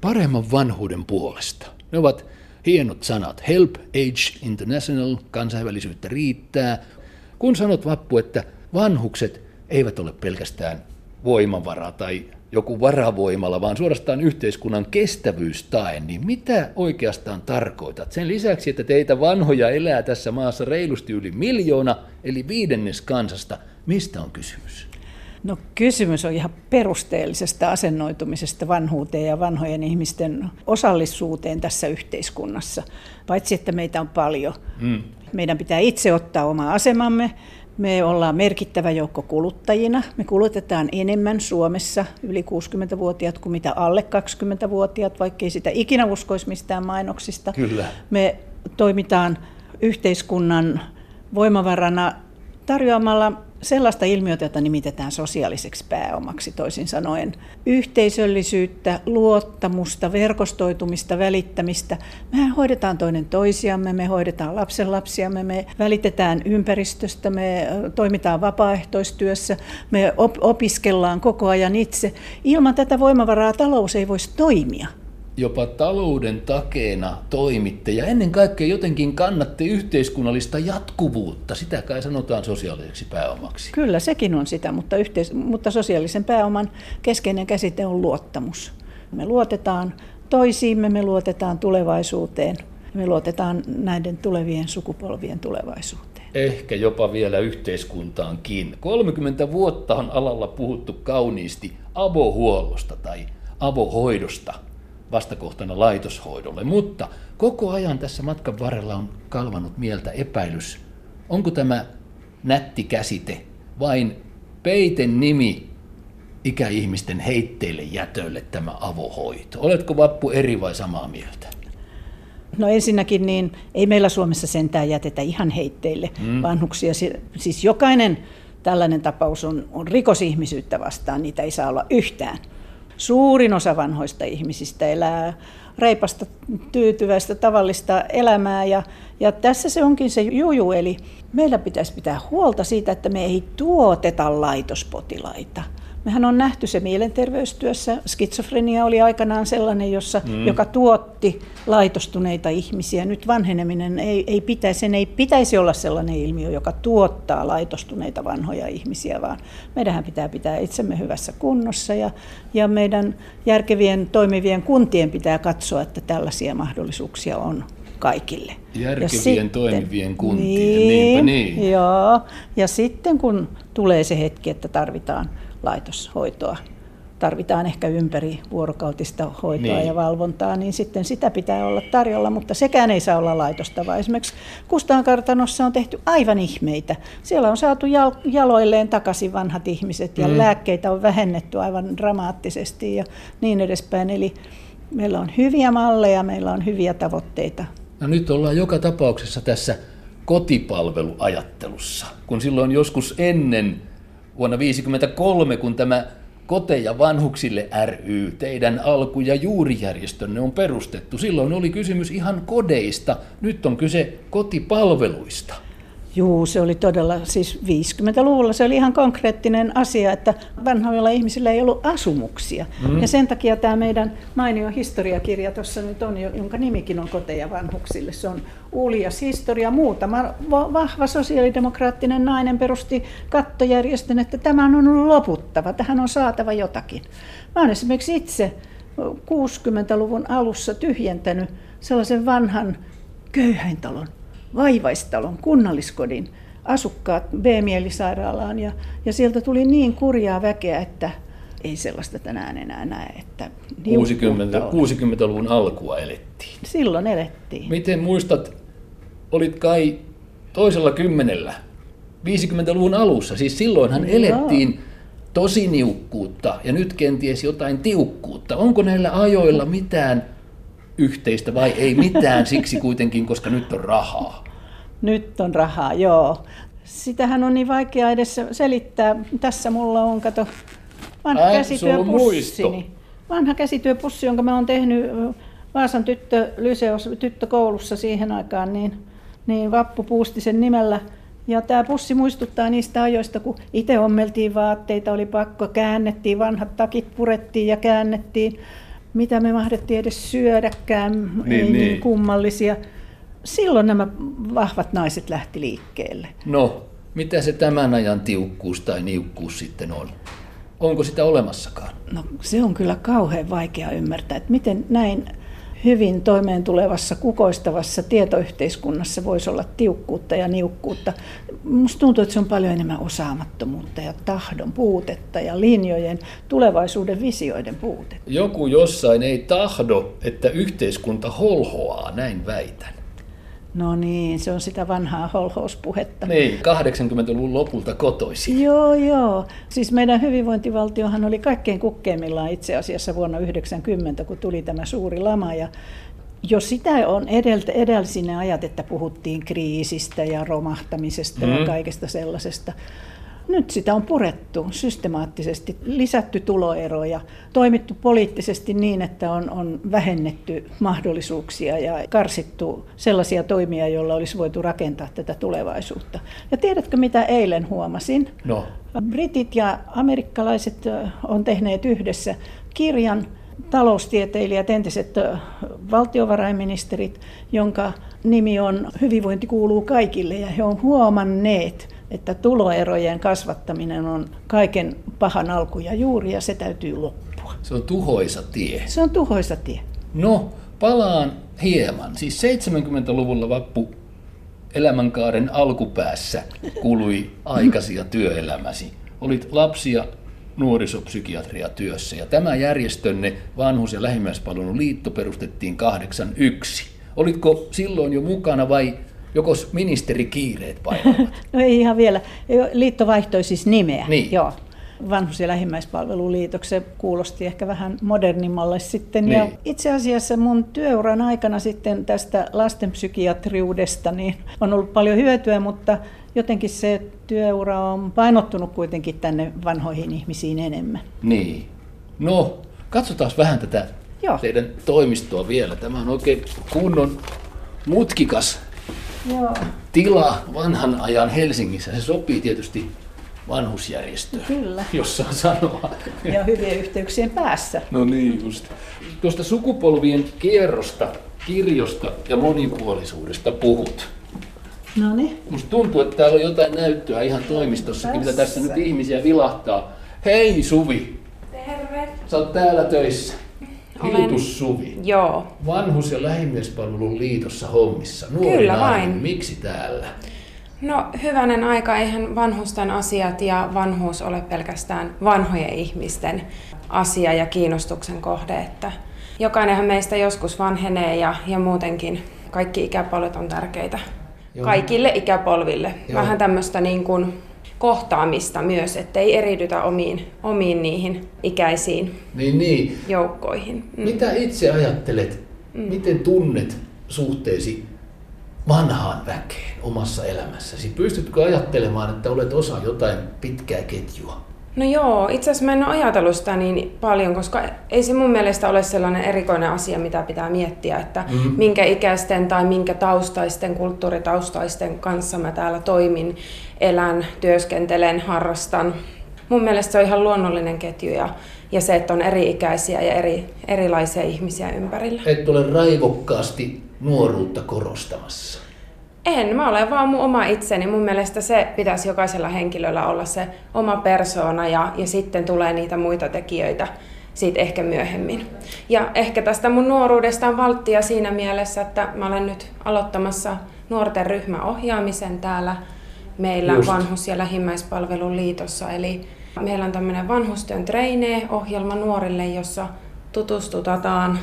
paremman vanhuuden puolesta. Ne ovat hienot sanat. Help Age International, kansainvälisyyttä riittää. Kun sanot Vappu, että vanhukset eivät ole pelkästään voimavara tai joku varavoimalla, vaan suorastaan yhteiskunnan kestävyystae, niin mitä oikeastaan tarkoitat? Sen lisäksi, että teitä vanhoja elää tässä maassa reilusti yli miljoona, eli viidennes kansasta, mistä on kysymys? No kysymys on ihan perusteellisesta asennoitumisesta vanhuuteen ja vanhojen ihmisten osallisuuteen tässä yhteiskunnassa. Paitsi että meitä on paljon. Mm. Meidän pitää itse ottaa oma asemamme. Me ollaan merkittävä joukko kuluttajina. Me kulutetaan enemmän Suomessa yli 60-vuotiaat kuin mitä alle 20-vuotiaat, vaikkei sitä ikinä uskoisi mistään mainoksista. Kyllä. Me toimitaan yhteiskunnan voimavarana tarjoamalla sellaista ilmiötä, jota nimitetään sosiaaliseksi pääomaksi, toisin sanoen yhteisöllisyyttä, luottamusta, verkostoitumista, välittämistä. Mehän hoidetaan toinen toisiamme, me hoidetaan lapsenlapsiamme, me välitetään ympäristöstä, me toimitaan vapaaehtoistyössä, me op- opiskellaan koko ajan itse. Ilman tätä voimavaraa talous ei voisi toimia jopa talouden takeena toimitte ja ennen kaikkea jotenkin kannatte yhteiskunnallista jatkuvuutta. Sitä kai sanotaan sosiaaliseksi pääomaksi. Kyllä, sekin on sitä, mutta, yhteis- mutta sosiaalisen pääoman keskeinen käsite on luottamus. Me luotetaan toisiimme, me luotetaan tulevaisuuteen, me luotetaan näiden tulevien sukupolvien tulevaisuuteen. Ehkä jopa vielä yhteiskuntaankin. 30 vuotta on alalla puhuttu kauniisti avohuollosta tai avohoidosta – vastakohtana laitoshoidolle. Mutta koko ajan tässä matkan varrella on kalvanut mieltä epäilys, onko tämä nätti käsite vain peiten nimi ikäihmisten heitteille jätölle tämä avohoito. Oletko Vappu eri vai samaa mieltä? No ensinnäkin niin ei meillä Suomessa sentään jätetä ihan heitteille mm. vanhuksia. Siis jokainen tällainen tapaus on, on rikosihmisyyttä vastaan, niitä ei saa olla yhtään. Suurin osa vanhoista ihmisistä elää reipasta, tyytyväistä, tavallista elämää. Ja, ja tässä se onkin se juju, eli meillä pitäisi pitää huolta siitä, että me ei tuoteta laitospotilaita. Mehän on nähty se mielenterveystyössä. Skitsofrenia oli aikanaan sellainen, jossa, mm. joka tuotti laitostuneita ihmisiä. Nyt vanheneminen ei, ei pitäisi, sen ei pitäisi olla sellainen ilmiö, joka tuottaa laitostuneita vanhoja ihmisiä, vaan meidän pitää pitää itsemme hyvässä kunnossa ja, ja meidän järkevien toimivien kuntien pitää katsoa, että tällaisia mahdollisuuksia on kaikille. Järkevien ja sitten, toimivien kuntien, niin, niinpä niin. Joo, ja sitten kun tulee se hetki, että tarvitaan laitoshoitoa. Tarvitaan ehkä ympäri vuorokautista hoitoa niin. ja valvontaa, niin sitten sitä pitää olla tarjolla, mutta sekään ei saa olla laitosta, vaan esimerkiksi Kustaankartanossa on tehty aivan ihmeitä. Siellä on saatu jaloilleen takaisin vanhat ihmiset ja mm. lääkkeitä on vähennetty aivan dramaattisesti ja niin edespäin. Eli meillä on hyviä malleja, meillä on hyviä tavoitteita. No nyt ollaan joka tapauksessa tässä kotipalveluajattelussa, kun silloin joskus ennen vuonna 1953, kun tämä Koteja vanhuksille ry, teidän alku- ja juurijärjestönne on perustettu. Silloin oli kysymys ihan kodeista, nyt on kyse kotipalveluista. Juu, se oli todella, siis 50-luvulla se oli ihan konkreettinen asia, että vanhoilla ihmisillä ei ollut asumuksia. Mm. Ja sen takia tämä meidän mainio historiakirja tuossa nyt on, jonka nimikin on Koteja vanhuksille. Se on Uljas historia. Muutama vahva sosiaalidemokraattinen nainen perusti kattojärjestön, että tämä on loputtava, tähän on saatava jotakin. Mä olen esimerkiksi itse 60-luvun alussa tyhjentänyt sellaisen vanhan köyhäintalon vaivaistalon, kunnalliskodin asukkaat B-mielisairaalaan ja, ja sieltä tuli niin kurjaa väkeä, että ei sellaista tänään enää näe. Että 60, 60-luvun alkua elettiin. Silloin elettiin. Miten muistat, olit kai toisella kymmenellä, 50-luvun alussa, siis silloinhan Joo. elettiin tosi niukkuutta ja nyt kenties jotain tiukkuutta. Onko näillä ajoilla mitään yhteistä vai ei mitään siksi kuitenkin, koska nyt on rahaa? Nyt on rahaa, joo. Sitähän on niin vaikea edes selittää. Tässä mulla on, kato, vanha Ai, käsityöpussi. Vanha käsityöpussi, jonka mä oon tehnyt Vaasan tyttö, Lyseos, tyttökoulussa siihen aikaan, niin, niin Vappu Puustisen nimellä. Ja tämä pussi muistuttaa niistä ajoista, kun itse ommeltiin vaatteita, oli pakko, käännettiin, vanhat takit purettiin ja käännettiin mitä me mahdettiin edes syödäkään, Niin, ei niin, niin. kummallisia. Silloin nämä vahvat naiset lähti liikkeelle. No, mitä se tämän ajan tiukkuus tai niukkuus sitten on? Onko sitä olemassakaan? No se on kyllä kauhean vaikea ymmärtää, että miten näin hyvin toimeen tulevassa kukoistavassa tietoyhteiskunnassa voisi olla tiukkuutta ja niukkuutta. Musta tuntuu, että se on paljon enemmän osaamattomuutta ja tahdon puutetta ja linjojen, tulevaisuuden visioiden puutetta. Joku jossain ei tahdo, että yhteiskunta holhoaa, näin väitän. No niin, se on sitä vanhaa holhouspuhetta. Niin, 80-luvun lopulta kotoisin. Joo, joo. Siis meidän hyvinvointivaltiohan oli kaikkein kukkeimmillaan itse asiassa vuonna 90, kun tuli tämä suuri lama. Ja jo sitä on edeltä, edelsi ne ajat, että puhuttiin kriisistä ja romahtamisesta mm. ja kaikesta sellaisesta. Nyt sitä on purettu systemaattisesti, lisätty tuloeroja, toimittu poliittisesti niin, että on, on vähennetty mahdollisuuksia ja karsittu sellaisia toimia, joilla olisi voitu rakentaa tätä tulevaisuutta. Ja tiedätkö, mitä eilen huomasin? No. Britit ja amerikkalaiset on tehneet yhdessä kirjan taloustieteilijät, entiset valtiovarainministerit, jonka nimi on Hyvinvointi kuuluu kaikille, ja he on huomanneet, että tuloerojen kasvattaminen on kaiken pahan alku ja juuri, ja se täytyy loppua. Se on tuhoisa tie. Se on tuhoisa tie. No, palaan hieman. Siis 70-luvulla vappu elämänkaaren alkupäässä kului aikaisia työelämäsi. Olit lapsia nuorisopsykiatria työssä ja tämä järjestönne Vanhus- ja lähimmäispalvelun liitto perustettiin 81. Olitko silloin jo mukana vai joko ministeri kiireet painavat? no ei ihan vielä. Liitto vaihtoi siis nimeä. Niin. Joo. Vanhus- ja lähimmäispalveluliitoksen kuulosti ehkä vähän modernimmalle sitten. Niin. Ja itse asiassa mun työuran aikana sitten tästä lastenpsykiatriudesta niin on ollut paljon hyötyä, mutta jotenkin se työura on painottunut kuitenkin tänne vanhoihin ihmisiin enemmän. Niin. No, katsotaan vähän tätä Joo. teidän toimistoa vielä. Tämä on oikein kunnon mutkikas Joo. tila vanhan ajan Helsingissä. Se sopii tietysti vanhusjärjestöön, Kyllä. jos saa sanoa. Ja hyvien yhteyksien päässä. No niin, just. Tuosta sukupolvien kierrosta, kirjosta ja monipuolisuudesta puhut. No niin. Musta tuntuu, että täällä on jotain näyttöä ihan toimistossakin, mitä tässä Tässä. nyt ihmisiä vilahtaa. Hei Suvi, Terve. sä oot täällä töissä. Olen. Hiltus Suvi. Joo. Vanhus- ja lähimiespalvelun liitossa hommissa. Nuori Kyllä nainen. vain. Miksi täällä? No hyvänen aika, eihän vanhusten asiat ja vanhuus ole pelkästään vanhojen ihmisten asia ja kiinnostuksen kohde, että jokainenhan meistä joskus vanhenee ja, ja muutenkin kaikki ikäpolvet on tärkeitä Joo. kaikille ikäpolville. Joo. Vähän tämmöistä niin kuin kohtaamista myös, ettei eridytä omiin, omiin niihin ikäisiin Niin, niin. joukkoihin. Mm. Mitä itse ajattelet, miten tunnet suhteesi vanhaan väkeen omassa elämässäsi? Pystytkö ajattelemaan, että olet osa jotain pitkää ketjua? No joo, itse asiassa mä en ole ajatellut sitä niin paljon, koska ei se mun mielestä ole sellainen erikoinen asia, mitä pitää miettiä, että Mhm. mm. minkä ikäisten tai minkä taustaisten, kulttuuritaustaisten kanssa mä täällä toimin, elän, työskentelen, harrastan. Mun mielestä se on ihan luonnollinen ketju ja, ja se, että on eri-ikäisiä ja eri, erilaisia ihmisiä ympärillä. Et ole raivokkaasti nuoruutta korostamassa. En, mä olen vaan mun oma itseni. Mun mielestä se pitäisi jokaisella henkilöllä olla se oma persoona ja, ja sitten tulee niitä muita tekijöitä siitä ehkä myöhemmin. Ja ehkä tästä mun nuoruudesta on valttia siinä mielessä, että mä olen nyt aloittamassa nuorten ryhmäohjaamisen täällä meillä Just. Vanhus- ja lähimmäispalvelun liitossa. Eli meillä on tämmöinen vanhustyön treinee-ohjelma nuorille, jossa tutustutaan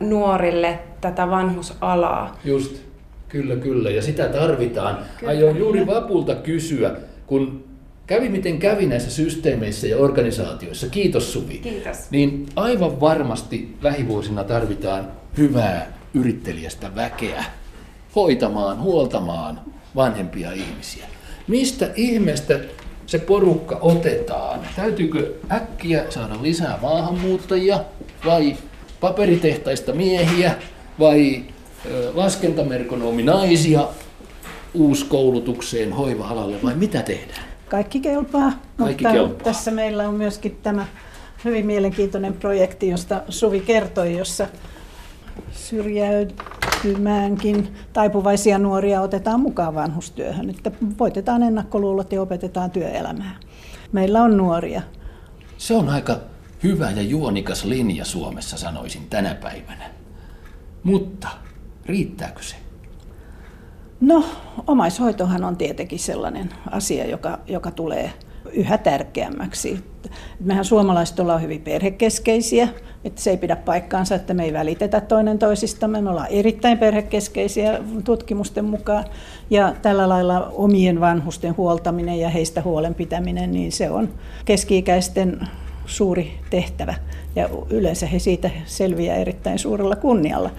nuorille tätä vanhusalaa. Just, kyllä, kyllä. Ja sitä tarvitaan. Kyllä. Aion juuri Vapulta kysyä, kun kävi miten kävi näissä systeemeissä ja organisaatioissa, kiitos Suvi, Kiitos. niin aivan varmasti lähivuosina tarvitaan hyvää yrittelijästä väkeä hoitamaan, huoltamaan vanhempia ihmisiä. Mistä ihmeestä se porukka otetaan? Täytyykö äkkiä saada lisää maahanmuuttajia vai paperitehtaista miehiä vai laskentamerkonominaisia uuskoulutukseen hoiva-alalle vai mitä tehdään? Kaikki kelpaa, Kaikki mutta kelpaa. tässä meillä on myöskin tämä hyvin mielenkiintoinen projekti, josta Suvi kertoi, jossa syrjäytymäänkin taipuvaisia nuoria otetaan mukaan vanhustyöhön, että voitetaan ennakkoluulot ja opetetaan työelämää. Meillä on nuoria. Se on aika hyvä ja juonikas linja Suomessa, sanoisin tänä päivänä. Mutta riittääkö se? No, omaishoitohan on tietenkin sellainen asia, joka, joka tulee yhä tärkeämmäksi. Mehän suomalaiset ollaan hyvin perhekeskeisiä, että se ei pidä paikkaansa, että me ei välitetä toinen toisistamme. Me ollaan erittäin perhekeskeisiä tutkimusten mukaan ja tällä lailla omien vanhusten huoltaminen ja heistä huolen pitäminen, niin se on keski-ikäisten suuri tehtävä ja yleensä he siitä selviää erittäin suurella kunnialla.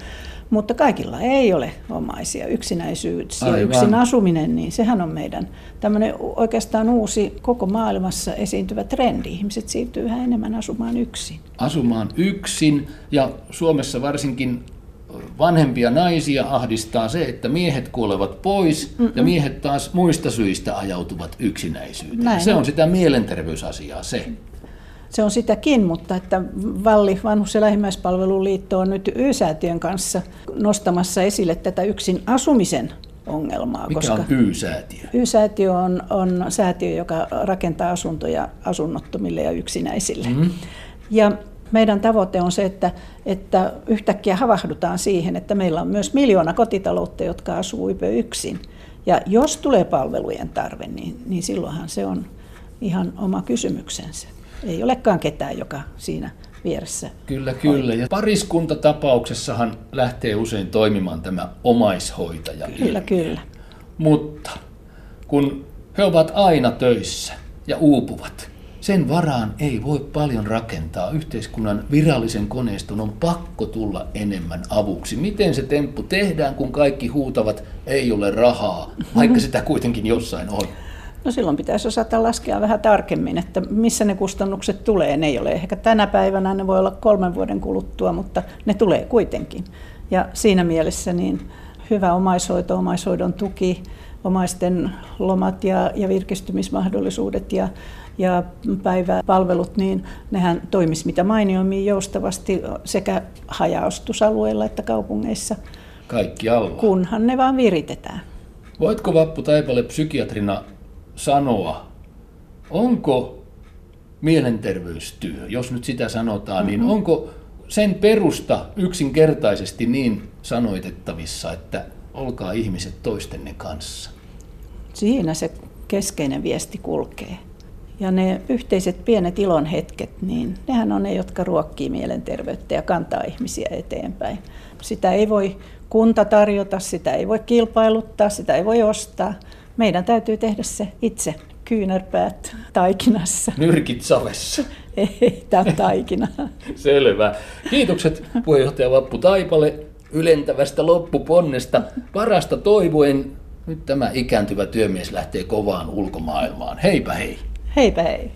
Mutta kaikilla ei ole omaisia. Yksinäisyys ja yksin asuminen, niin sehän on meidän tämmöinen oikeastaan uusi koko maailmassa esiintyvä trendi. Ihmiset siirtyy yhä enemmän asumaan yksin. Asumaan yksin ja Suomessa varsinkin vanhempia naisia ahdistaa se, että miehet kuolevat pois Mm-mm. ja miehet taas muista syistä ajautuvat yksinäisyyteen. Näin se on sitä mielenterveysasiaa se. Se on sitäkin, mutta että Valli, Vanhus- ja lähimmäispalveluliitto on nyt Y-säätiön kanssa nostamassa esille tätä yksin asumisen ongelmaa. Mikä koska on Y-säätiö? Y-säätiö on, on säätiö, joka rakentaa asuntoja asunnottomille ja yksinäisille. Mm-hmm. Ja meidän tavoite on se, että, että yhtäkkiä havahdutaan siihen, että meillä on myös miljoona kotitaloutta, jotka asuu yksin. Ja jos tulee palvelujen tarve, niin, niin silloinhan se on ihan oma kysymyksensä ei olekaan ketään, joka siinä vieressä. Kyllä, kyllä. Ja pariskuntatapauksessahan lähtee usein toimimaan tämä omaishoitaja. Kyllä, kyllä. Mutta kun he ovat aina töissä ja uupuvat, sen varaan ei voi paljon rakentaa. Yhteiskunnan virallisen koneiston on pakko tulla enemmän avuksi. Miten se temppu tehdään, kun kaikki huutavat, ei ole rahaa, vaikka sitä kuitenkin jossain on? No silloin pitäisi osata laskea vähän tarkemmin, että missä ne kustannukset tulee. Ne ei ole ehkä tänä päivänä, ne voi olla kolmen vuoden kuluttua, mutta ne tulee kuitenkin. Ja siinä mielessä niin hyvä omaishoito, omaishoidon tuki, omaisten lomat ja, ja virkistymismahdollisuudet ja, ja päiväpalvelut, niin nehän toimisi mitä mainioimmin joustavasti sekä hajaostusalueilla että kaupungeissa. Kaikki alla. Kunhan ne vaan viritetään. Voitko Vappu Taipale psykiatrina sanoa, onko mielenterveystyö, jos nyt sitä sanotaan, niin mm-hmm. niin onko sen perusta yksinkertaisesti niin sanoitettavissa, että olkaa ihmiset toistenne kanssa? Siinä se keskeinen viesti kulkee. Ja ne yhteiset pienet ilon hetket, niin nehän on ne, jotka ruokkii mielenterveyttä ja kantaa ihmisiä eteenpäin. Sitä ei voi kunta tarjota, sitä ei voi kilpailuttaa, sitä ei voi ostaa meidän täytyy tehdä se itse kyynärpäät taikinassa. Nyrkit savessa. Ei, tämä on taikina. Selvä. Kiitokset puheenjohtaja Vappu Taipale ylentävästä loppuponnesta. Parasta toivoen nyt tämä ikääntyvä työmies lähtee kovaan ulkomaailmaan. Heipä hei. Heipä hei.